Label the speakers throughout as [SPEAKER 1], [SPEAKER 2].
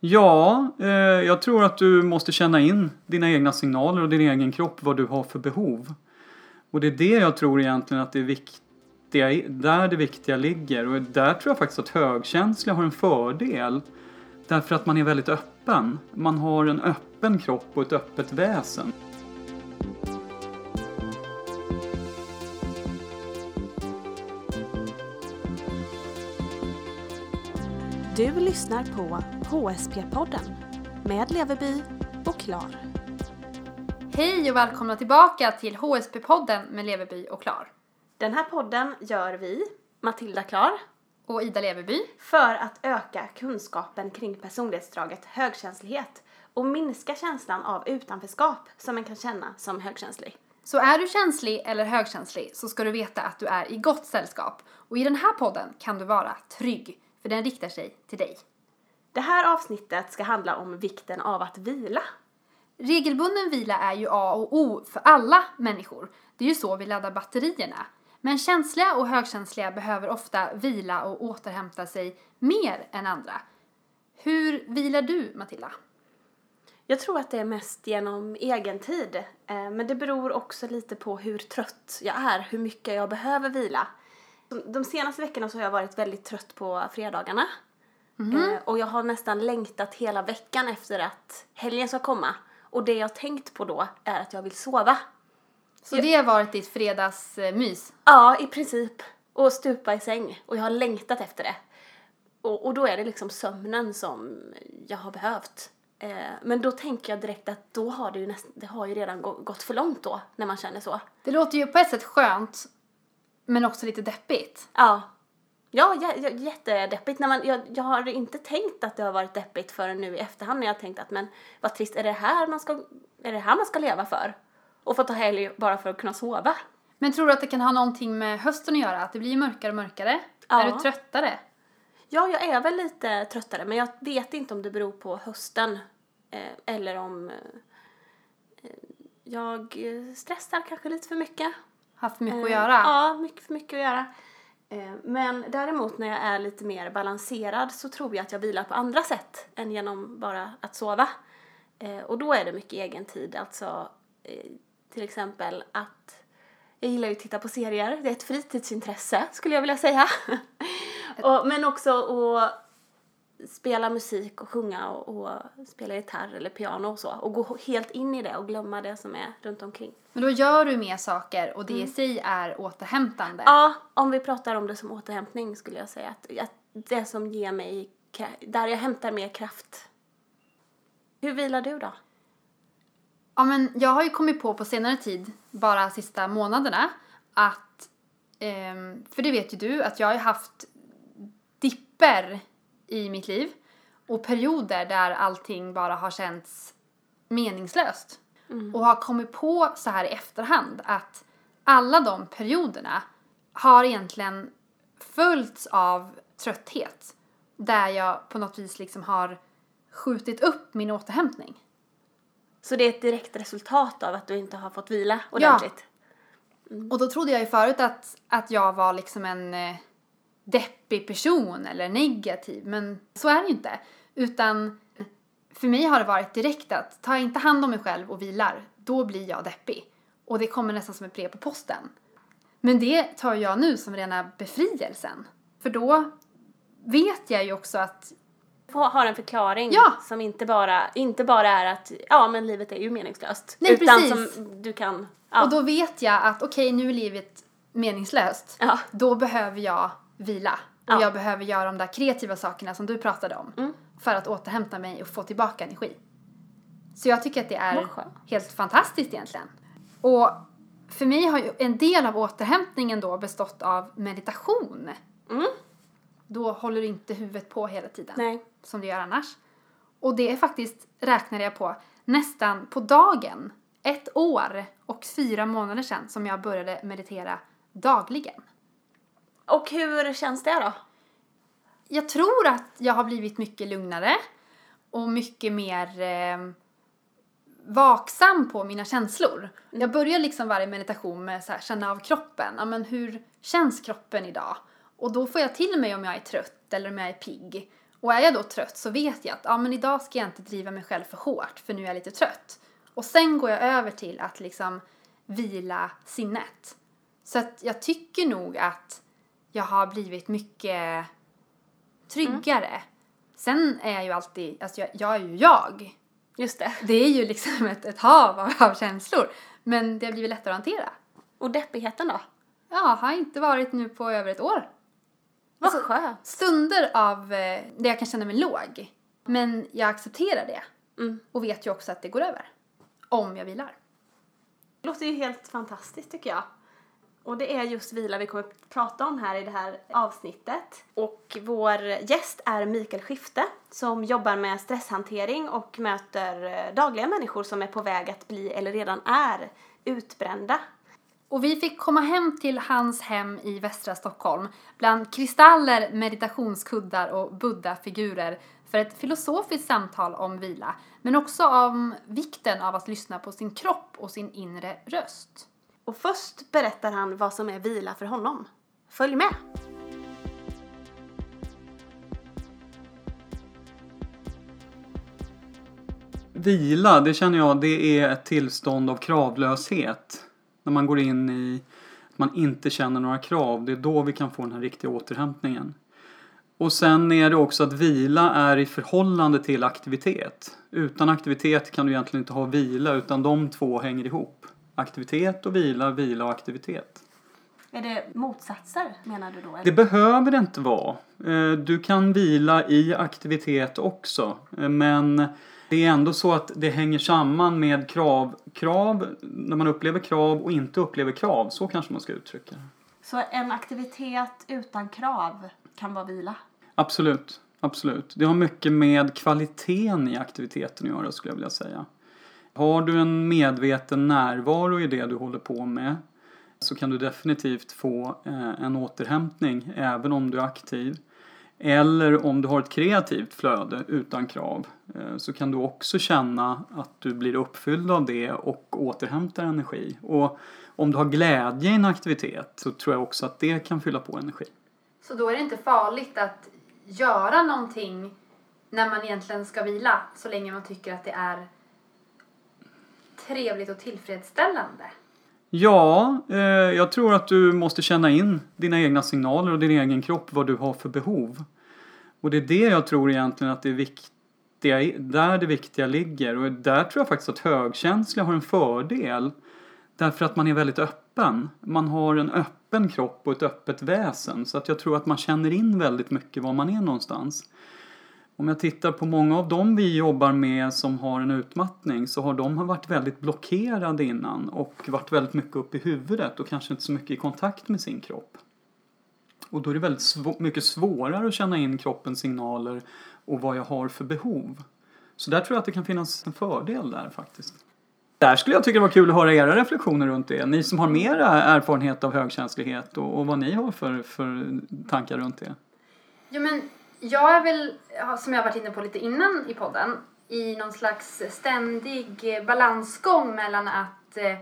[SPEAKER 1] Ja, eh, jag tror att du måste känna in dina egna signaler och din egen kropp, vad du har för behov. Och det är det jag tror egentligen att det är viktiga, där det viktiga ligger. Och där tror jag faktiskt att högkänsliga har en fördel. Därför att man är väldigt öppen. Man har en öppen kropp och ett öppet väsen.
[SPEAKER 2] Du lyssnar på HSP-podden med Leverby och Klar.
[SPEAKER 3] Hej och välkomna tillbaka till HSP-podden med Leverby och Klar.
[SPEAKER 2] Den här podden gör vi, Matilda Klar,
[SPEAKER 3] Och Ida Leverby.
[SPEAKER 2] för att öka kunskapen kring personlighetsdraget högkänslighet och minska känslan av utanförskap som man kan känna som högkänslig.
[SPEAKER 3] Så är du känslig eller högkänslig så ska du veta att du är i gott sällskap. Och i den här podden kan du vara trygg, för den riktar sig till dig.
[SPEAKER 2] Det här avsnittet ska handla om vikten av att vila.
[SPEAKER 3] Regelbunden vila är ju A och O för alla människor. Det är ju så vi laddar batterierna. Men känsliga och högkänsliga behöver ofta vila och återhämta sig mer än andra. Hur vilar du, Matilda?
[SPEAKER 2] Jag tror att det är mest genom egen tid. Eh, Men det beror också lite på hur trött jag är, hur mycket jag behöver vila. De- De senaste veckorna så har jag varit väldigt trött på fredagarna. Eh, Och jag har nästan längtat hela veckan efter att helgen ska komma. Och det jag har tänkt på då är att jag vill sova.
[SPEAKER 3] Så det har varit ditt fredagsmys?
[SPEAKER 2] Ja, i princip. Och stupa i säng. Och jag har längtat efter det. Och, och då är det liksom sömnen som jag har behövt. Eh, men då tänker jag direkt att då har det ju, näst, det har ju redan gå, gått för långt då, när man känner så.
[SPEAKER 3] Det låter ju på ett sätt skönt, men också lite deppigt.
[SPEAKER 2] Ja. Ja, jä, jä, jättedeppigt. När man, jag, jag har inte tänkt att det har varit deppigt förrän nu i efterhand när jag har tänkt att men vad trist, är det här man ska, är det här man ska leva för? Och få ta helg bara för att kunna sova?
[SPEAKER 3] Men tror du att det kan ha någonting med hösten att göra? Att det blir mörkare och mörkare?
[SPEAKER 2] Ja.
[SPEAKER 3] Är du tröttare?
[SPEAKER 2] Ja, jag är väl lite tröttare, men jag vet inte om det beror på hösten eh, eller om eh, eh, jag stressar kanske lite för mycket.
[SPEAKER 3] Haft mycket
[SPEAKER 2] Eh,
[SPEAKER 3] att göra?
[SPEAKER 2] Ja, mycket mycket att göra. Eh, men däremot när jag är lite mer balanserad så tror jag att jag vilar på andra sätt än genom bara att sova. Eh, och då är det mycket egen tid, alltså eh, till exempel att jag gillar ju att titta på serier, det är ett fritidsintresse skulle jag vilja säga. och, men också att spela musik och sjunga och, och spela gitarr eller piano och så. Och gå helt in i det och glömma det som är runt omkring.
[SPEAKER 3] Men då gör du mer saker och det i sig är återhämtande.
[SPEAKER 2] Ja, om vi pratar om det som återhämtning skulle jag säga att, att det som ger mig, där jag hämtar mer kraft. Hur vilar du då?
[SPEAKER 3] Ja, men jag har ju kommit på på senare tid, bara sista månaderna, att, ehm, för det vet ju du, att jag har haft dipper i mitt liv och perioder där allting bara har känts meningslöst. Och har kommit på så här i efterhand att alla de perioderna har egentligen följts av trötthet. Där jag på något vis liksom har skjutit upp min återhämtning.
[SPEAKER 2] Så det är ett direkt resultat av att du inte har fått vila ordentligt?
[SPEAKER 3] Och då trodde jag ju förut att, att jag var liksom en eh, deppig person eller negativ, men så är det ju inte. Utan för mig har det varit direkt att tar jag inte hand om mig själv och vilar, då blir jag deppig. Och det kommer nästan som ett brev på posten. Men det tar jag nu som rena befrielsen. För då vet jag ju också att
[SPEAKER 2] Har en förklaring
[SPEAKER 3] Ja.
[SPEAKER 2] som inte bara, inte bara är att ja men livet är ju meningslöst.
[SPEAKER 3] Nej,
[SPEAKER 2] utan
[SPEAKER 3] precis.
[SPEAKER 2] som du kan, ja.
[SPEAKER 3] Och då vet jag att okej, nu är livet meningslöst.
[SPEAKER 2] Ja.
[SPEAKER 3] Då behöver jag vila. Och
[SPEAKER 2] Ja.
[SPEAKER 3] jag behöver göra de där kreativa sakerna som du pratade om.
[SPEAKER 2] Mm.
[SPEAKER 3] För att återhämta mig och få tillbaka energi. Så jag tycker att det är helt fantastiskt egentligen. Och för mig har ju en del av återhämtningen då bestått av meditation.
[SPEAKER 2] Mm.
[SPEAKER 3] Då håller du inte huvudet på hela tiden
[SPEAKER 2] Nej.
[SPEAKER 3] som det gör annars. Och det är faktiskt, räknade jag på, nästan på dagen, ett år och fyra månader sedan som jag började meditera dagligen.
[SPEAKER 2] Och hur känns det då?
[SPEAKER 3] Jag tror att jag har blivit mycket lugnare och mycket mer eh, vaksam på mina känslor. Jag börjar liksom varje meditation med så här, känna av kroppen. Ja, men hur känns kroppen idag? Och då får jag till mig om jag är trött eller om jag är pigg. Och är jag då trött så vet jag att ja, men idag ska jag inte driva mig själv för hårt för nu är jag lite trött. Och sen går jag över till att liksom vila sinnet. Så att jag tycker nog att jag har blivit mycket tryggare. Sen är jag ju alltid, alltså jag, jag är ju jag.
[SPEAKER 2] Just det.
[SPEAKER 3] Det är ju liksom ett, ett hav av, av känslor. Men det har blivit lättare att hantera.
[SPEAKER 2] Och deppigheten då?
[SPEAKER 3] Ja, har inte varit nu på över ett år.
[SPEAKER 2] Vad
[SPEAKER 3] Alltså-
[SPEAKER 2] skönt.
[SPEAKER 3] Stunder av eh, där jag kan känna mig låg. Men jag accepterar det.
[SPEAKER 2] Mm.
[SPEAKER 3] Och vet ju också att det går över. Om jag vilar.
[SPEAKER 2] Det låter ju helt fantastiskt tycker jag. Och det är just vila vi kommer att prata om här i det här avsnittet. Och vår gäst är Mikael Skifte som jobbar med stresshantering och möter eh, dagliga människor som är på väg att bli eller redan är utbrända.
[SPEAKER 3] Och vi fick komma hem till hans hem i västra Stockholm bland kristaller, meditationskuddar och buddha-figurer för ett filosofiskt samtal om vila, men också om vikten av att lyssna på sin kropp och sin inre röst.
[SPEAKER 2] Och först berättar han vad som är vila för honom. Följ med!
[SPEAKER 1] Vila, det känner jag, det är ett tillstånd av kravlöshet. När man går in i att man inte känner några krav, det är då vi kan få den här riktiga återhämtningen. Och sen är det också att vila är i förhållande till aktivitet. Utan aktivitet kan du egentligen inte ha vila, utan de två hänger ihop. Aktivitet och vila, vila och aktivitet.
[SPEAKER 2] Är det motsatser menar du då? eller?
[SPEAKER 1] Det behöver det inte vara. Eh, Du kan vila i aktivitet också. Eh, Men det är ändå så att det hänger samman med krav. Krav, när man upplever krav och inte upplever krav. Så kanske man ska uttrycka det.
[SPEAKER 2] Så en aktivitet utan krav kan vara vila?
[SPEAKER 1] Absolut, absolut. Det har mycket med kvaliteten i aktiviteten att göra skulle jag vilja säga. Har du en medveten närvaro i det du håller på med så kan du definitivt få eh, en återhämtning även om du är aktiv. Eller om du har ett kreativt flöde utan krav eh, så kan du också känna att du blir uppfylld av det och återhämtar energi. Och om du har glädje i en aktivitet så tror jag också att det kan fylla på energi.
[SPEAKER 3] Så då är det inte farligt att göra någonting när man egentligen ska vila så länge man tycker att det är trevligt och tillfredsställande.
[SPEAKER 1] Ja, eh, jag tror att du måste känna in dina egna signaler och din egen kropp, vad du har för behov. Och det är det jag tror egentligen att det är viktiga, där det viktiga ligger. Och där tror jag faktiskt att högkänsliga har en fördel. Därför att man är väldigt öppen. Man har en öppen kropp och ett öppet väsen. Så att jag tror att man känner in väldigt mycket var man är någonstans. Om jag tittar på många av dem vi jobbar med som har en utmattning så har de varit väldigt blockerade innan och varit väldigt mycket upp i huvudet och kanske inte så mycket i kontakt med sin kropp. Och då är det väldigt svå- mycket svårare att känna in kroppens signaler och vad jag har för behov. Så där tror jag att det kan finnas en fördel där faktiskt. Där skulle jag tycka det var kul att höra era reflektioner runt det. Ni som har mer erfarenhet av högkänslighet och, och vad ni har för, för tankar runt det.
[SPEAKER 3] Ja, men jag är väl, som jag varit inne på lite innan i podden, i någon slags ständig eh, balansgång mellan att eh,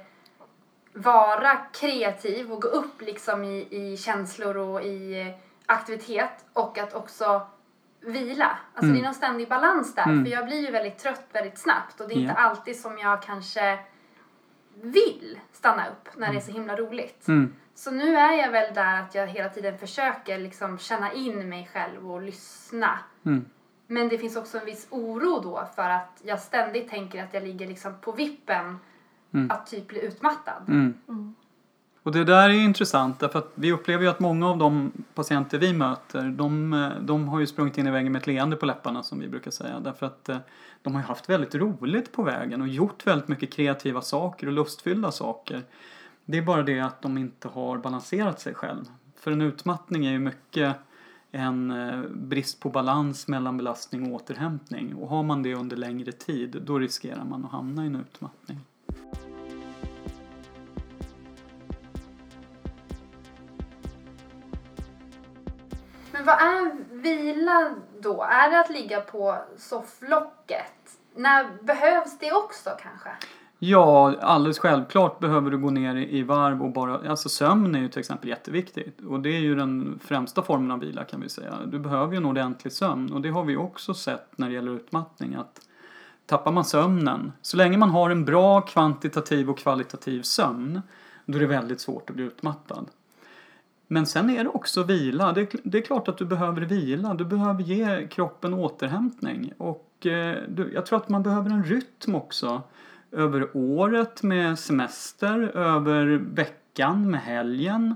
[SPEAKER 3] vara kreativ och gå upp liksom i, i känslor och i eh, aktivitet och att också vila. Alltså
[SPEAKER 1] Mm.
[SPEAKER 3] det är någon ständig balans där
[SPEAKER 1] Mm.
[SPEAKER 3] för jag blir ju väldigt trött väldigt snabbt och det är inte
[SPEAKER 1] Ja.
[SPEAKER 3] alltid som jag kanske vill stanna upp när det är så himla roligt.
[SPEAKER 1] Mm.
[SPEAKER 3] Så nu är jag väl där att jag hela tiden försöker liksom känna in mig själv och lyssna.
[SPEAKER 1] Mm.
[SPEAKER 3] Men det finns också en viss oro då för att jag ständigt tänker att jag ligger liksom på vippen
[SPEAKER 1] Mm.
[SPEAKER 3] att typ bli utmattad.
[SPEAKER 1] Och det där är ju intressant därför att vi upplever ju att många av de patienter vi möter de, de har ju sprungit in i väggen med ett leende på läpparna som vi brukar säga därför att eh, de har ju haft väldigt roligt på vägen och gjort väldigt mycket kreativa saker och lustfyllda saker. Det är bara det att de inte har balanserat sig själv. För en utmattning är ju mycket en eh, brist på balans mellan belastning och återhämtning och har man det under längre tid då riskerar man att hamna i en utmattning.
[SPEAKER 3] Vad är vila då? Är det att ligga på sofflocket? När behövs det också kanske?
[SPEAKER 1] Ja, alldeles självklart behöver du gå ner i varv och bara, alltså sömn är ju till exempel jätteviktigt och det är ju den främsta formen av vila kan vi säga. Du behöver ju en ordentlig sömn och det har vi också sett när det gäller utmattning att tappar man sömnen, så länge man har en bra kvantitativ och kvalitativ sömn, då är det väldigt svårt att bli utmattad. Men sen är det också vila. Det det är klart att du behöver vila. Du behöver ge kroppen återhämtning. Och eh, du, jag tror att man behöver en rytm också. Över året med semester, över veckan med helgen,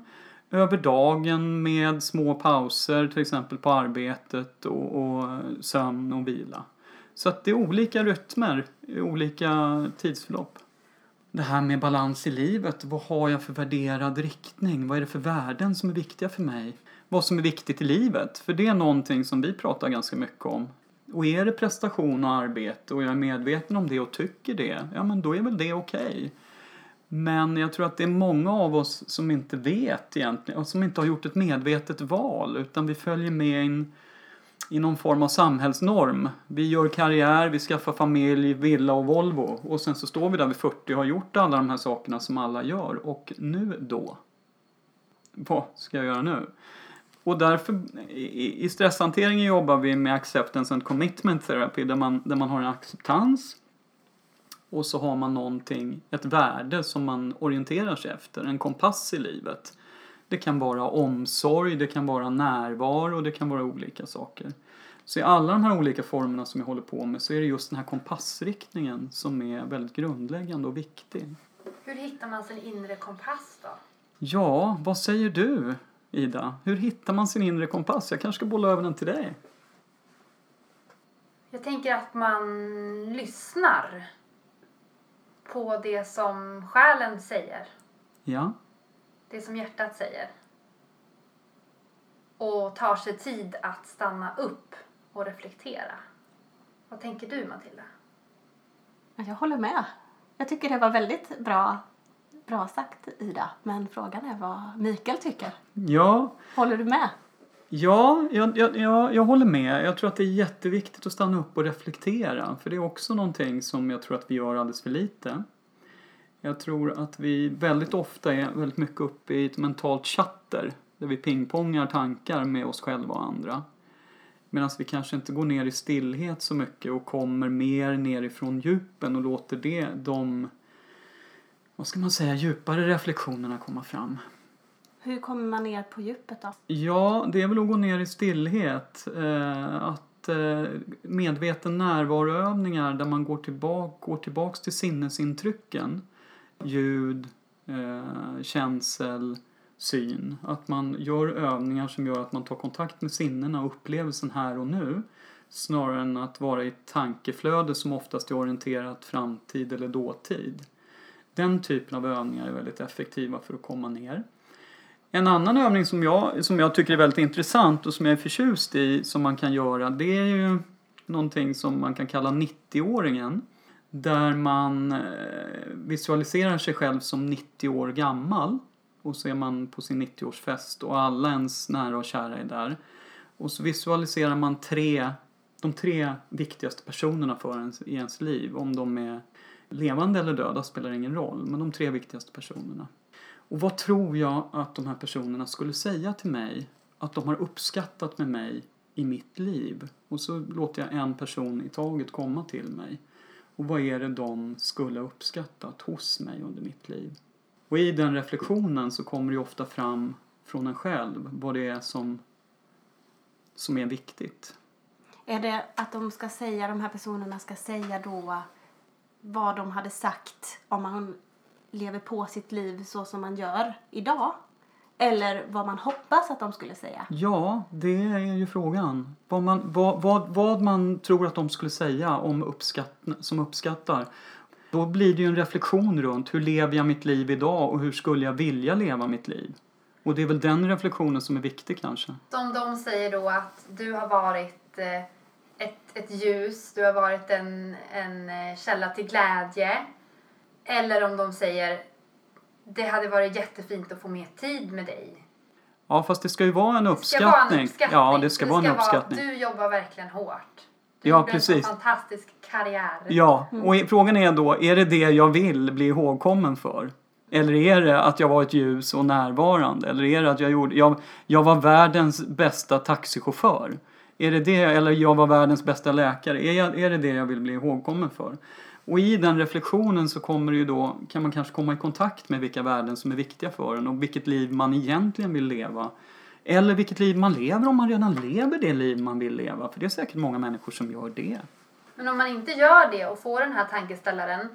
[SPEAKER 1] över dagen med små pauser till exempel på arbetet och, och sömn och vila. Så att det är olika rytmer, olika tidsförlopp. Det här med balans i livet, vad har jag för värderad riktning? Vad är det för värden som är viktiga för mig? Vad som är viktigt i livet? För det är någonting som vi pratar ganska mycket om. Och är det prestation och arbete och jag är medveten om det och tycker det, ja men då är väl det okej. Okay. Men jag tror att det är många av oss som inte vet egentligen och som inte har gjort ett medvetet val utan vi följer med in i någon form av samhällsnorm. Vi gör karriär, vi skaffar familj, villa och Volvo och sen så står vi där vid 40 och har gjort alla de här sakerna som alla gör och nu då? Vad ska jag göra nu? Och därför i, i stresshanteringen jobbar vi med acceptance and commitment therapy där man, där man har en acceptans och så har man någonting, ett värde som man orienterar sig efter, en kompass i livet. Det kan vara omsorg, det kan vara närvaro, det kan vara olika saker. Så i alla de här olika formerna som jag håller på med så är det just den här kompassriktningen som är väldigt grundläggande och viktig.
[SPEAKER 3] Hur hittar man sin inre kompass då?
[SPEAKER 1] Ja, vad säger du Ida? Hur hittar man sin inre kompass? Jag kanske ska bolla över den till dig.
[SPEAKER 3] Jag tänker att man lyssnar på det som själen säger.
[SPEAKER 1] Ja
[SPEAKER 3] det som hjärtat säger. Och tar sig tid att stanna upp och reflektera. Vad tänker du Matilda?
[SPEAKER 2] Jag håller med. Jag tycker det var väldigt bra, bra sagt Ida. Men frågan är vad Mikael tycker.
[SPEAKER 1] Ja.
[SPEAKER 2] Håller du med?
[SPEAKER 1] Ja, jag, jag, jag, jag håller med. Jag tror att det är jätteviktigt att stanna upp och reflektera. För det är också någonting som jag tror att vi gör alldeles för lite. Jag tror att vi väldigt ofta är väldigt mycket uppe i ett mentalt chatter där vi pingpongar tankar med oss själva och andra. Medan vi kanske inte går ner i stillhet så mycket och kommer mer nerifrån djupen och låter det, de, vad ska man säga, djupare reflektionerna komma fram.
[SPEAKER 2] Hur kommer man ner på djupet då?
[SPEAKER 1] Ja, det är väl att gå ner i stillhet. Eh, att eh, medveten närvaroövningar där man går tillbaka, går tillbaks till sinnesintrycken ljud, eh, känsel, syn. Att man gör övningar som gör att man tar kontakt med sinnena och upplevelsen här och nu snarare än att vara i ett tankeflöde som oftast är orienterat framtid eller dåtid. Den typen av övningar är väldigt effektiva för att komma ner. En annan övning som jag, som jag tycker är väldigt intressant och som jag är förtjust i som man kan göra det är ju någonting som man kan kalla 90-åringen där man eh, visualiserar sig själv som 90 år gammal och så är man på sin 90-årsfest och alla ens nära och kära är där. Och så visualiserar man tre, de tre viktigaste personerna för ens, i ens liv. Om de är levande eller döda spelar ingen roll, men de tre viktigaste personerna. Och vad tror jag att de här personerna skulle säga till mig att de har uppskattat med mig i mitt liv? Och så låter jag en person i taget komma till mig. Och vad är det de skulle ha uppskattat hos mig under mitt liv? Och i den reflektionen så kommer det ofta fram från en själv vad det är som, som är viktigt.
[SPEAKER 2] Är det att de ska säga, de här personerna ska säga då vad de hade sagt om man lever på sitt liv så som man gör idag? Eller vad man hoppas att de skulle säga?
[SPEAKER 1] Ja, det är ju frågan. Vad man, vad, vad, vad man tror att de skulle säga om uppskatt, som uppskattar. Då blir det ju en reflektion runt hur lever jag mitt liv idag och hur skulle jag vilja leva mitt liv? Och det är väl den reflektionen som är viktig kanske.
[SPEAKER 3] Om de säger då att du har varit eh, ett, ett ljus, du har varit en, en eh, källa till glädje. Eller om de säger det hade varit jättefint att få mer tid med dig.
[SPEAKER 1] Ja, fast det ska ju vara en uppskattning.
[SPEAKER 3] Det ska vara en uppskattning.
[SPEAKER 1] Ja, det ska, det vara en uppskattning.
[SPEAKER 3] Vara, du jobbar verkligen hårt. Du
[SPEAKER 1] ja, precis.
[SPEAKER 3] en fantastisk karriär.
[SPEAKER 1] Ja, och i- frågan är då, är det det jag vill bli ihågkommen för? Eller är det att jag var ett ljus och närvarande? Eller är det att jag, gjorde, jag, jag var världens bästa taxichaufför? Är det det, eller jag var världens bästa läkare? Är, jag, är det det jag vill bli ihågkommen för? Och i den reflektionen så kommer ju då, kan man kanske komma i kontakt med vilka värden som är viktiga för en och vilket liv man egentligen vill leva. Eller vilket liv man lever om man redan lever det liv man vill leva. För det är säkert många människor som gör det.
[SPEAKER 3] Men om man inte gör det och får den här tankeställaren,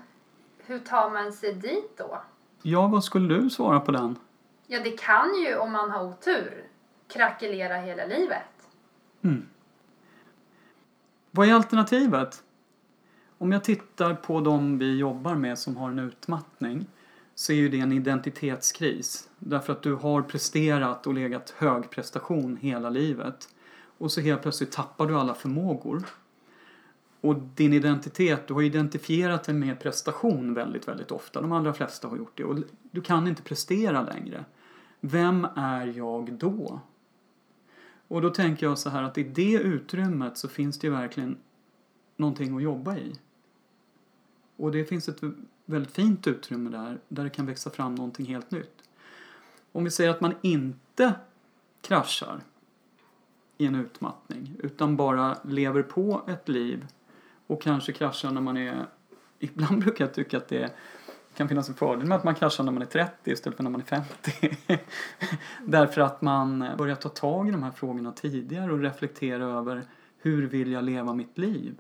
[SPEAKER 3] hur tar man sig dit då?
[SPEAKER 1] Ja, vad skulle du svara på den?
[SPEAKER 3] Ja, det kan ju om man har otur krackelera hela livet.
[SPEAKER 1] Vad är alternativet? Om jag tittar på de vi jobbar med som har en utmattning så är ju det en identitetskris. Därför att du har presterat och legat hög prestation hela livet. Och så helt plötsligt tappar du alla förmågor. Och din identitet, du har identifierat dig med prestation väldigt, väldigt ofta. De allra flesta har gjort det. Och du kan inte prestera längre. Vem är jag då? Och då tänker jag så här att i det utrymmet så finns det ju verkligen någonting att jobba i. Och det finns ett väldigt fint utrymme där, där det kan växa fram någonting helt nytt. Om vi säger att man inte kraschar i en utmattning, utan bara lever på ett liv och kanske kraschar när man är... Ibland brukar jag tycka att det kan finnas en fördel med att man kraschar när man är 30 istället för när man är 50. Därför att man börjar ta tag i de här frågorna tidigare och reflektera över hur vill jag leva mitt liv?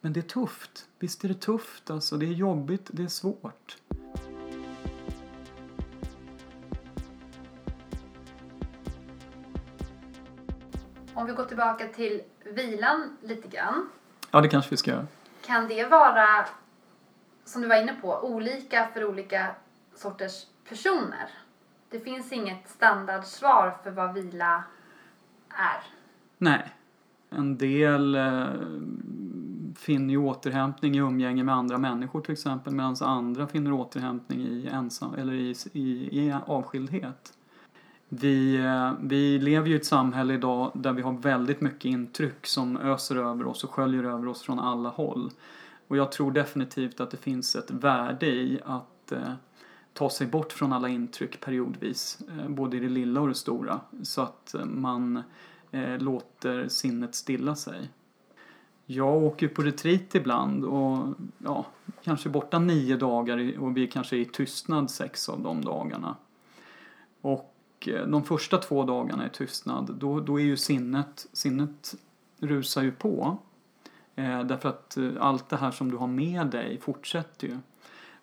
[SPEAKER 1] Men det är tufft. Visst är det tufft alltså. Det är jobbigt, det är svårt.
[SPEAKER 3] Om vi går tillbaka till vilan lite grann.
[SPEAKER 1] Ja, det kanske vi ska göra.
[SPEAKER 3] Kan det vara, som du var inne på, olika för olika sorters personer? Det finns inget standardsvar för vad vila är.
[SPEAKER 1] Nej. En del eh, finner ju återhämtning i umgänge med andra människor till exempel medan andra finner återhämtning i, ensam, eller i, i, i avskildhet. Vi, eh, vi lever ju i ett samhälle idag där vi har väldigt mycket intryck som öser över oss och sköljer över oss från alla håll. Och jag tror definitivt att det finns ett värde i att eh, ta sig bort från alla intryck periodvis, eh, både i det lilla och det stora, så att eh, man eh, låter sinnet stilla sig. Jag åker på retreat ibland och ja, kanske borta nio dagar och vi kanske är i tystnad sex av de dagarna. Och eh, de första två dagarna i tystnad, då, då är ju sinnet, sinnet rusar ju på. Eh, därför att eh, allt det här som du har med dig fortsätter ju.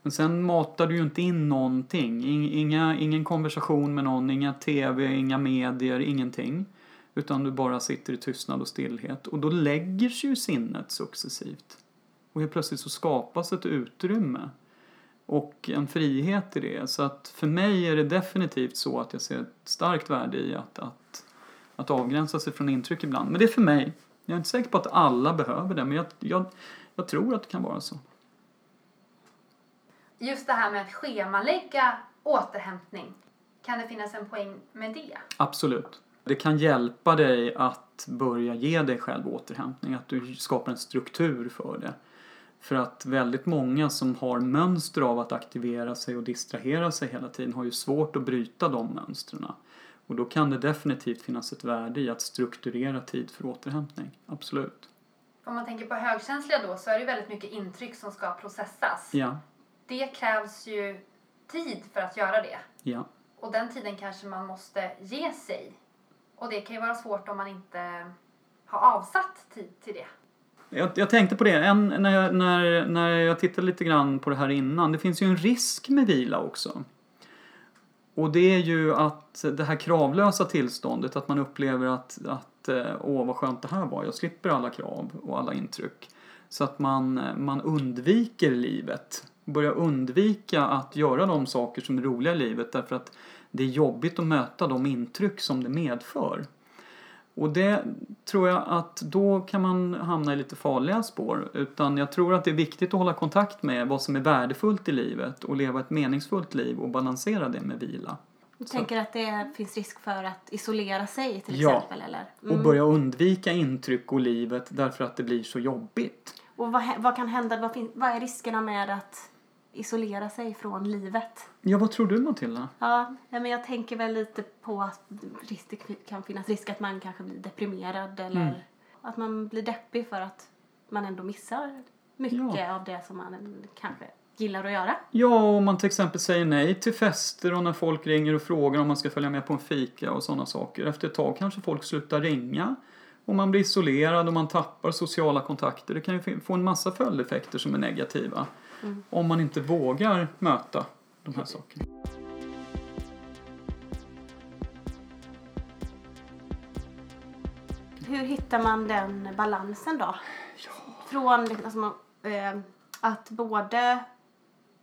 [SPEAKER 1] Men sen matar du ju inte in någonting. Inga, ingen konversation med någon, inga tv, inga medier, ingenting. Utan du bara sitter i tystnad och stillhet. Och då lägger sig ju sinnet successivt. Och helt plötsligt så skapas ett utrymme. Och en frihet i det. Så att för mig är det definitivt så att jag ser ett starkt värde i att, att, att avgränsa sig från intryck ibland. Men det är för mig. Jag är inte säker på att alla behöver det, men jag, jag, jag tror att det kan vara så.
[SPEAKER 3] Just det här med att schemalägga återhämtning. Kan det finnas en poäng med det?
[SPEAKER 1] Absolut. Det kan hjälpa dig att börja ge dig själv återhämtning, att du skapar en struktur för det. För att väldigt många som har mönster av att aktivera sig och distrahera sig hela tiden har ju svårt att bryta de mönstren. Och då kan det definitivt finnas ett värde i att strukturera tid för återhämtning. Absolut.
[SPEAKER 3] Om man tänker på högkänsliga då så är det väldigt mycket intryck som ska processas.
[SPEAKER 1] Ja,
[SPEAKER 3] Det krävs ju tid för att göra det.
[SPEAKER 1] ja.
[SPEAKER 3] Och den tiden kanske man måste ge sig. Och det kan ju vara svårt om man inte har avsatt tid till det.
[SPEAKER 1] Jag, jag tänkte på det en, när, jag, när, när jag tittade lite grann på det här innan. Det finns ju en risk med vila också. Och det är ju att det här kravlösa tillståndet, att man upplever att, att eh, åh vad skönt det här var, jag slipper alla krav och alla intryck. Så att man, man undviker livet. Börjar undvika att göra de saker som är roliga i livet därför att det är jobbigt att möta de intryck som det medför. Och det tror jag att då kan man hamna i lite farliga spår. Utan jag tror att det är viktigt att hålla kontakt med vad som är värdefullt i livet och leva ett meningsfullt liv och balansera det med vila.
[SPEAKER 2] Du tänker att det finns risk för att isolera sig till
[SPEAKER 1] Ja.
[SPEAKER 2] exempel? Eller?
[SPEAKER 1] Och börja undvika intryck och livet därför att det blir så jobbigt.
[SPEAKER 2] Och vad, vad kan hända? Vad, fin- vad är riskerna med att isolera sig från livet?
[SPEAKER 1] Ja, vad tror du Matilda?
[SPEAKER 2] Ja, men jag tänker väl lite på att det kan finnas risk att man kanske blir deprimerad eller
[SPEAKER 1] Mm.
[SPEAKER 2] att man blir deppig för att man ändå missar mycket av det som man kanske gillar att göra.
[SPEAKER 1] Ja, om man till exempel säger nej till fester och när folk ringer och frågar om man ska följa med på en fika och sådana saker. Efter ett tag kanske folk slutar ringa och man blir isolerad och man tappar sociala kontakter. Det kan ju få en massa följdeffekter som är negativa om man inte vågar möta de här sakerna.
[SPEAKER 2] Hur hittar man den balansen då? Från liksom, alltså, eh, att både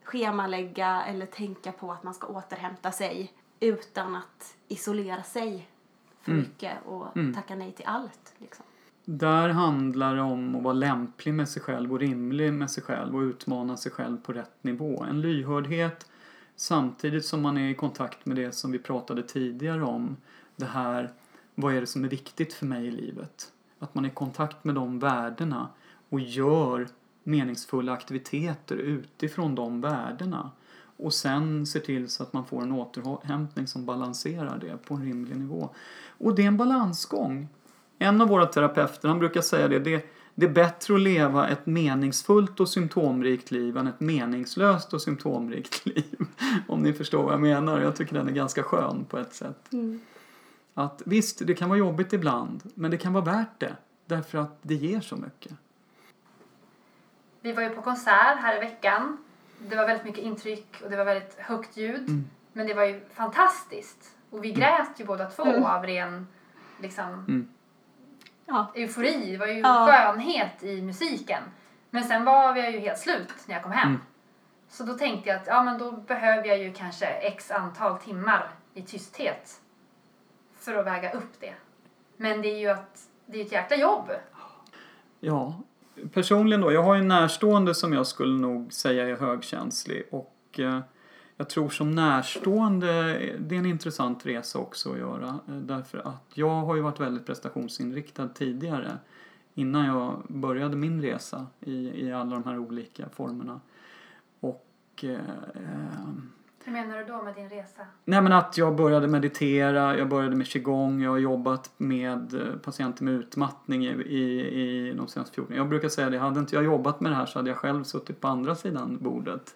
[SPEAKER 2] schemalägga eller tänka på att man ska återhämta sig utan att isolera sig för
[SPEAKER 1] Mm.
[SPEAKER 2] mycket och
[SPEAKER 1] Mm.
[SPEAKER 2] tacka nej till allt. Liksom.
[SPEAKER 1] Där handlar det om att vara lämplig med sig själv och rimlig med sig själv och utmana sig själv på rätt nivå. En lyhördhet samtidigt som man är i kontakt med det som vi pratade tidigare om. Det här, vad är det som är viktigt för mig i livet? Att man är i kontakt med de värdena och gör meningsfulla aktiviteter utifrån de värdena. Och sen ser till så att man får en återhämtning som balanserar det på en rimlig nivå. Och det är en balansgång. En av våra terapeuter han brukar säga det, det, det är bättre att leva ett meningsfullt och symptomrikt liv än ett meningslöst och symptomrikt liv. Om ni förstår vad jag menar. Jag tycker den är ganska skön på ett sätt. Att visst, det kan vara jobbigt ibland, men det kan vara värt det. Därför att det ger så mycket.
[SPEAKER 3] Vi var ju på konsert här i veckan. Det var väldigt mycket intryck och det var väldigt högt ljud.
[SPEAKER 1] Mm.
[SPEAKER 3] Men det var ju fantastiskt. Och vi grät ju båda två
[SPEAKER 2] Mm.
[SPEAKER 3] av ren liksom,
[SPEAKER 1] Mm.
[SPEAKER 2] Ja.
[SPEAKER 3] eufori. Det var ju
[SPEAKER 2] Ja.
[SPEAKER 3] skönhet i musiken. Men sen var jag ju helt slut när jag kom hem.
[SPEAKER 1] Mm.
[SPEAKER 3] Så då tänkte jag att ja, men då behöver jag ju kanske x antal timmar i tysthet för att väga upp det. Men det är ju att det är ett jäkla jobb.
[SPEAKER 1] Ja, personligen då. Jag har en närstående som jag skulle nog säga är högkänslig och eh, jag tror som närstående, det är en intressant resa också att göra. eh, Därför att jag har ju varit väldigt prestationsinriktad tidigare innan jag började min resa i, i alla de här olika formerna. Och eh, eh,
[SPEAKER 3] Hur menar du då med din resa?
[SPEAKER 1] Nej men att jag började meditera, jag började med qigong, jag har jobbat med eh, patienter med utmattning i, i, i de senaste 14 Jag brukar säga det, hade inte jag jobbat med det här så hade jag själv suttit på andra sidan bordet.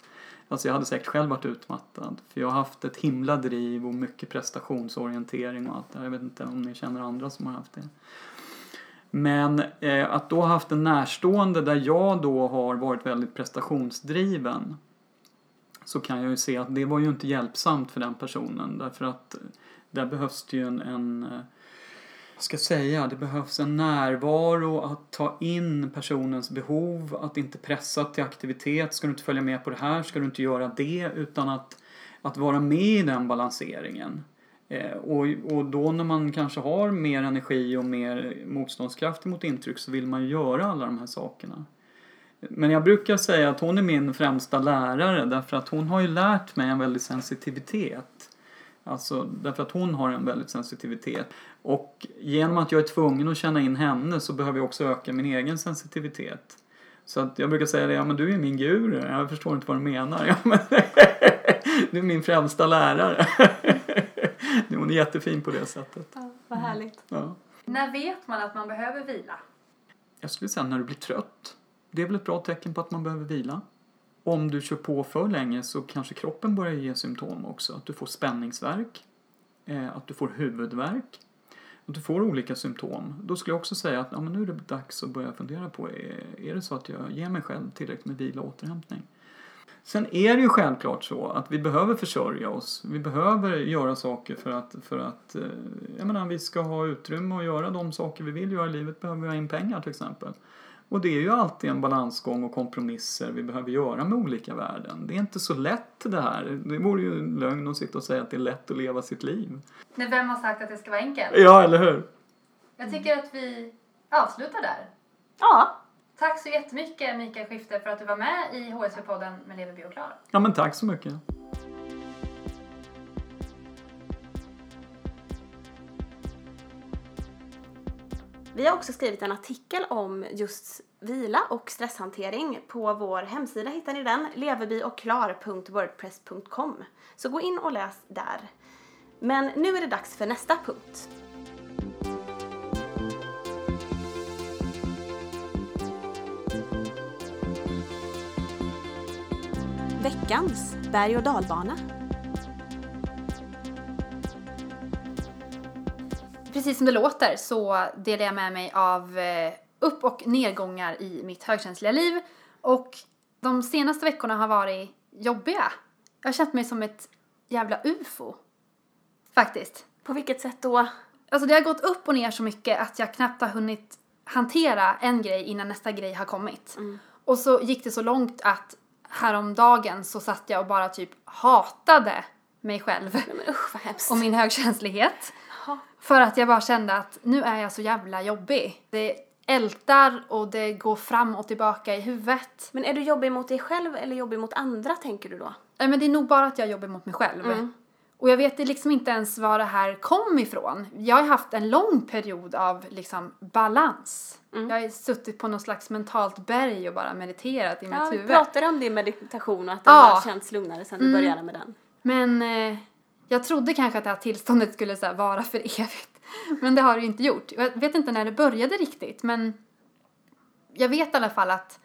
[SPEAKER 1] Alltså jag hade säkert själv varit utmattad. För jag har haft ett himla driv och mycket prestationsorientering och allt det här. Jag vet inte om ni känner andra som har haft det. Men eh, att då ha haft en närstående där jag då har varit väldigt prestationsdriven så kan jag ju se att det var ju inte hjälpsamt för den personen därför att eh, där behövs det ju en, en eh, ska säga, det behövs en närvaro att ta in personens behov, att inte pressa till aktivitet. Ska du inte följa med på det här, ska du inte göra det, utan att, att vara med i den balanseringen. Eh, och, och då när man kanske har mer energi och mer motståndskraft mot intryck så vill man ju göra alla de här sakerna. Men jag brukar säga att hon är min främsta lärare därför att hon har ju lärt mig en väldig sensitivitet. Alltså därför att hon har en väldigt sensitivitet. Och genom att jag är tvungen att känna in henne så behöver jag också öka min egen sensitivitet. Så att jag brukar säga det, ja men du är min guru. Jag förstår inte vad du menar. Ja, men du är min främsta lärare. Hon är jättefin på det sättet.
[SPEAKER 2] Ja, vad härligt.
[SPEAKER 1] Ja.
[SPEAKER 3] När vet man att man behöver vila?
[SPEAKER 1] Jag skulle säga när du blir trött. Det är väl ett bra tecken på att man behöver vila. Om du kör på för länge så kanske kroppen börjar ge symptom också. Att du får spänningsvärk, eh, att du får huvudvärk, att du får olika symptom. Då skulle jag också säga att ja, men nu är det dags att börja fundera på, är, är det så att jag ger mig själv tillräckligt med vila och återhämtning? Sen är det ju självklart så att vi behöver försörja oss. Vi behöver göra saker för att, för att eh, jag menar, vi ska ha utrymme att göra de saker vi vill göra i livet. Behöver vi ha in pengar till exempel. Och det är ju alltid en balansgång och kompromisser vi behöver göra med olika värden. Det är inte så lätt det här. Det vore ju en lögn att sitta och säga att det är lätt att leva sitt liv.
[SPEAKER 3] Men vem har sagt att det ska vara enkelt?
[SPEAKER 1] Ja, eller hur?
[SPEAKER 3] Jag tycker att vi avslutar där.
[SPEAKER 2] Ja,
[SPEAKER 3] Tack så jättemycket Mikael Skifter för att du var med i HSV-podden med Lever Bio Klar.
[SPEAKER 1] Ja, men tack så mycket.
[SPEAKER 2] Vi har också skrivit en artikel om just vila och stresshantering. På vår hemsida hittar ni den, leverbyochklar.wordpress.com. Så gå in och läs där. Men nu är det dags för nästa punkt. Veckans berg och dalbana.
[SPEAKER 3] Precis som det låter så delar jag med mig av eh, upp och nedgångar i mitt högkänsliga liv. Och de senaste veckorna har varit jobbiga. Jag har känt mig som ett jävla ufo. Faktiskt.
[SPEAKER 2] På vilket sätt då?
[SPEAKER 3] Alltså det har gått upp och ner så mycket att jag knappt har hunnit hantera en grej innan nästa grej har kommit. Och så gick det så långt att häromdagen så satt jag och bara typ hatade mig själv
[SPEAKER 2] Nej men usch vad hemskt.
[SPEAKER 3] och min högkänslighet.
[SPEAKER 2] Jaha.
[SPEAKER 3] För att jag bara kände att nu är jag så jävla jobbig. Det ältar och det går fram och tillbaka i huvudet.
[SPEAKER 2] Men är du jobbig mot dig själv eller jobbig mot andra tänker du då?
[SPEAKER 3] Nej men det är nog bara att jag jobbar mot mig själv. Och jag vet liksom inte ens var det här kom ifrån. Jag har haft en lång period av liksom balans. Jag har suttit på något slags mentalt berg och bara mediterat i mitt
[SPEAKER 2] Ja, vi
[SPEAKER 3] huvud.
[SPEAKER 2] pratade om din meditation och att det
[SPEAKER 3] Ja.
[SPEAKER 2] har känts lugnare sen du började med den.
[SPEAKER 3] Men eh, jag trodde kanske att det här tillståndet skulle så vara för evigt. Men det har det ju inte gjort. Jag vet inte när det började riktigt men jag vet i alla fall att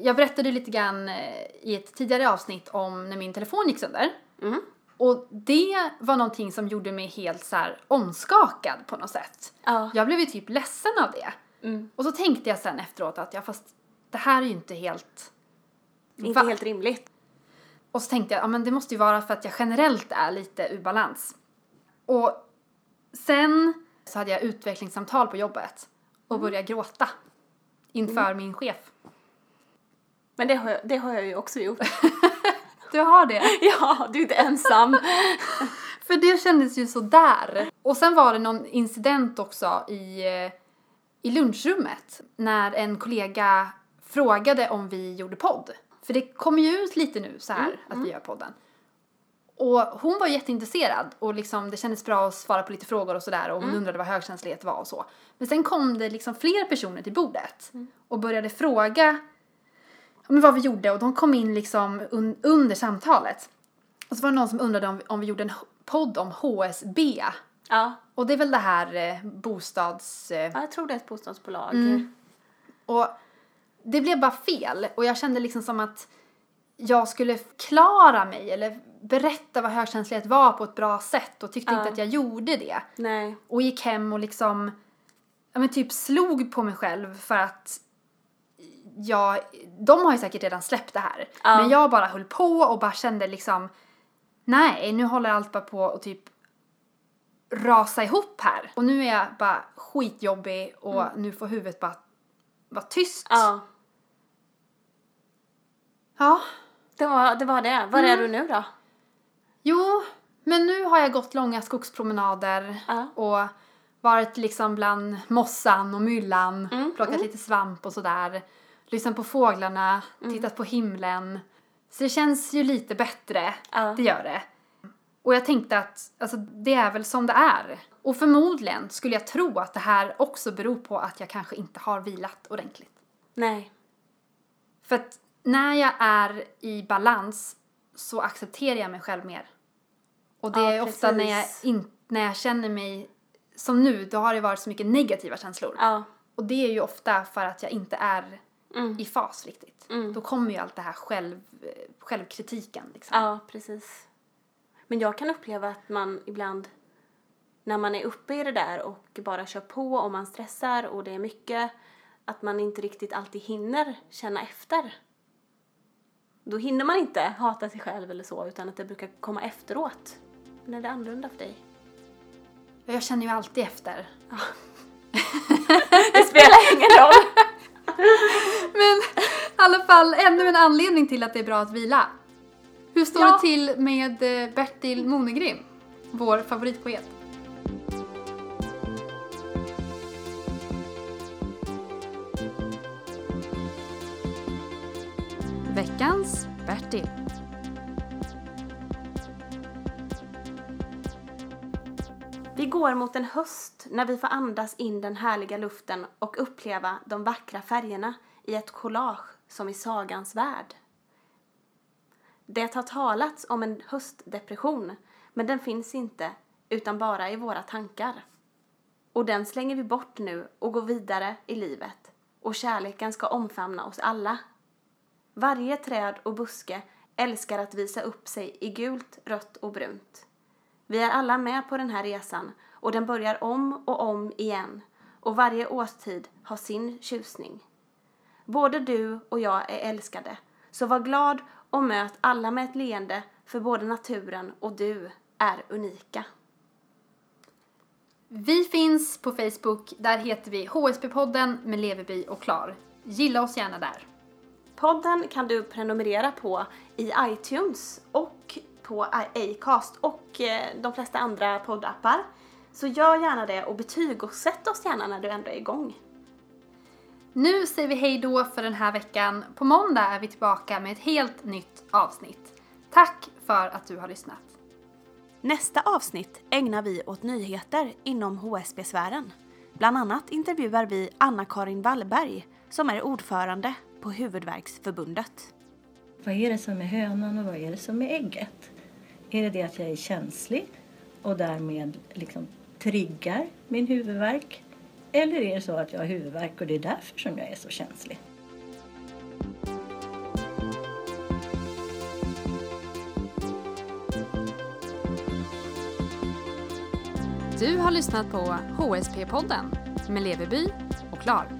[SPEAKER 3] jag berättade lite grann eh, i ett tidigare avsnitt om när min telefon gick sönder.
[SPEAKER 2] Mm.
[SPEAKER 3] Och det var någonting som gjorde mig helt så omskakad på något sätt.
[SPEAKER 2] Ja.
[SPEAKER 3] Jag blev ju typ ledsen av det.
[SPEAKER 2] Mm.
[SPEAKER 3] Och så tänkte jag sen efteråt att ja fast det här är ju inte helt...
[SPEAKER 2] Inte
[SPEAKER 3] Va?
[SPEAKER 2] helt rimligt.
[SPEAKER 3] Och så tänkte jag, ja men det måste ju vara för att jag generellt är lite ur balans. Och sen så hade jag utvecklingssamtal på jobbet och började gråta inför min chef.
[SPEAKER 2] Men det har, jag, det har jag ju också gjort.
[SPEAKER 3] Du har det?
[SPEAKER 2] ja, du är inte ensam.
[SPEAKER 3] För det kändes ju så där. Och sen var det någon incident också i, eh, i lunchrummet när en kollega frågade om vi gjorde podd. För det kommer ju ut lite nu så här att vi gör podden. Och hon var jätteintresserad och liksom det kändes bra att svara på lite frågor och sådär och hon undrade vad högkänslighet var och så. Men sen kom det liksom fler personer till bordet och började fråga men vad vi gjorde och de kom in liksom un- under samtalet. Och så var det någon som undrade om, om vi gjorde en podd om HSB.
[SPEAKER 2] ja.
[SPEAKER 3] Och det är väl det här eh, bostads... Eh,
[SPEAKER 2] ja, jag tror det är ett bostadsbolag.
[SPEAKER 3] och det blev bara fel. Och jag kände liksom som att jag skulle klara mig eller berätta vad högkänslighet var på ett bra sätt och tyckte
[SPEAKER 2] Ja.
[SPEAKER 3] inte att jag gjorde det.
[SPEAKER 2] Nej.
[SPEAKER 3] Och gick hem och liksom, ja men typ slog på mig själv för att jag, de har ju säkert redan släppt det här.
[SPEAKER 2] Ja.
[SPEAKER 3] Men jag bara höll på och bara kände liksom, nej nu håller allt bara på och typ rasa ihop här. Och nu är jag bara skitjobbig och nu får huvudet bara vara tyst.
[SPEAKER 2] Ja,
[SPEAKER 3] Ja.
[SPEAKER 2] det var det. Var det. Var är du nu då?
[SPEAKER 3] Jo, men nu har jag gått långa skogspromenader
[SPEAKER 2] Ja.
[SPEAKER 3] och varit liksom bland mossan och myllan,
[SPEAKER 2] Mm,
[SPEAKER 3] plockat lite svamp och sådär. Lyssnat på fåglarna,
[SPEAKER 2] Mm.
[SPEAKER 3] tittat på himlen. Så det känns ju lite bättre,
[SPEAKER 2] Ja.
[SPEAKER 3] det gör det. Och jag tänkte att alltså, det är väl som det är. Och förmodligen skulle jag tro att det här också beror på att jag kanske inte har vilat ordentligt.
[SPEAKER 2] Nej.
[SPEAKER 3] För att när jag är i balans så accepterar jag mig själv mer. Och det
[SPEAKER 2] Ja,
[SPEAKER 3] är ofta när jag, in, när jag känner mig som nu, då har det varit så mycket negativa känslor.
[SPEAKER 2] Ja.
[SPEAKER 3] Och det är ju ofta för att jag inte är
[SPEAKER 2] Mm.
[SPEAKER 3] i fas riktigt.
[SPEAKER 2] Mm.
[SPEAKER 3] Då kommer ju allt det här själv, självkritiken liksom.
[SPEAKER 2] Ja, precis. Men jag kan uppleva att man ibland när man är uppe i det där och bara kör på och man stressar och det är mycket att man inte riktigt alltid hinner känna efter. Då hinner man inte hata sig själv eller så utan att det brukar komma efteråt. Men är det annorlunda för dig?
[SPEAKER 3] Jag känner ju alltid efter.
[SPEAKER 2] Det spelar ingen roll!
[SPEAKER 3] Men i alla fall ännu en anledning till att det är bra att vila. Hur står
[SPEAKER 2] Ja.
[SPEAKER 3] det till med eh, Bertil Monegrim? Vår favoritpoet. Veckans Bertil.
[SPEAKER 2] Vi går mot en höst när vi får andas in den härliga luften och uppleva de vackra färgerna i ett collage som i sagans värld. Det har talats om en höstdepression, men den finns inte, utan bara i våra tankar. Och den slänger vi bort nu och går vidare i livet. Och kärleken ska omfamna oss alla. Varje träd och buske älskar att visa upp sig i gult, rött och brunt. Vi är alla med på den här resan och den börjar om och om igen och varje årstid har sin tjusning. Både du och jag är älskade, så var glad och möt alla med ett leende för både naturen och du är unika.
[SPEAKER 3] Vi finns på Facebook, där heter vi HSB-podden med Leveby och Klar. Gilla oss gärna där.
[SPEAKER 2] Podden kan du prenumerera på i iTunes och på Acast och eh, de flesta andra poddappar. Så gör gärna det och betyg och sätt oss gärna när du ändå är igång.
[SPEAKER 3] Nu säger vi hej då för den här veckan. På måndag är vi tillbaka med ett helt nytt avsnitt. Tack för att du har lyssnat.
[SPEAKER 2] Nästa avsnitt ägnar vi åt nyheter inom HSB-sfären. Bland annat intervjuar vi Anna-Karin Wallberg som är ordförande på Huvudvärksförbundet.
[SPEAKER 4] Vad är det som är hönan och vad är det som är ägget? Är det det att jag är känslig och därmed liksom triggar min huvudvärk? Eller är det så att jag har huvudvärk och det är därför som jag är så känslig?
[SPEAKER 3] Du har lyssnat på HSP-podden med Leveby och Klar.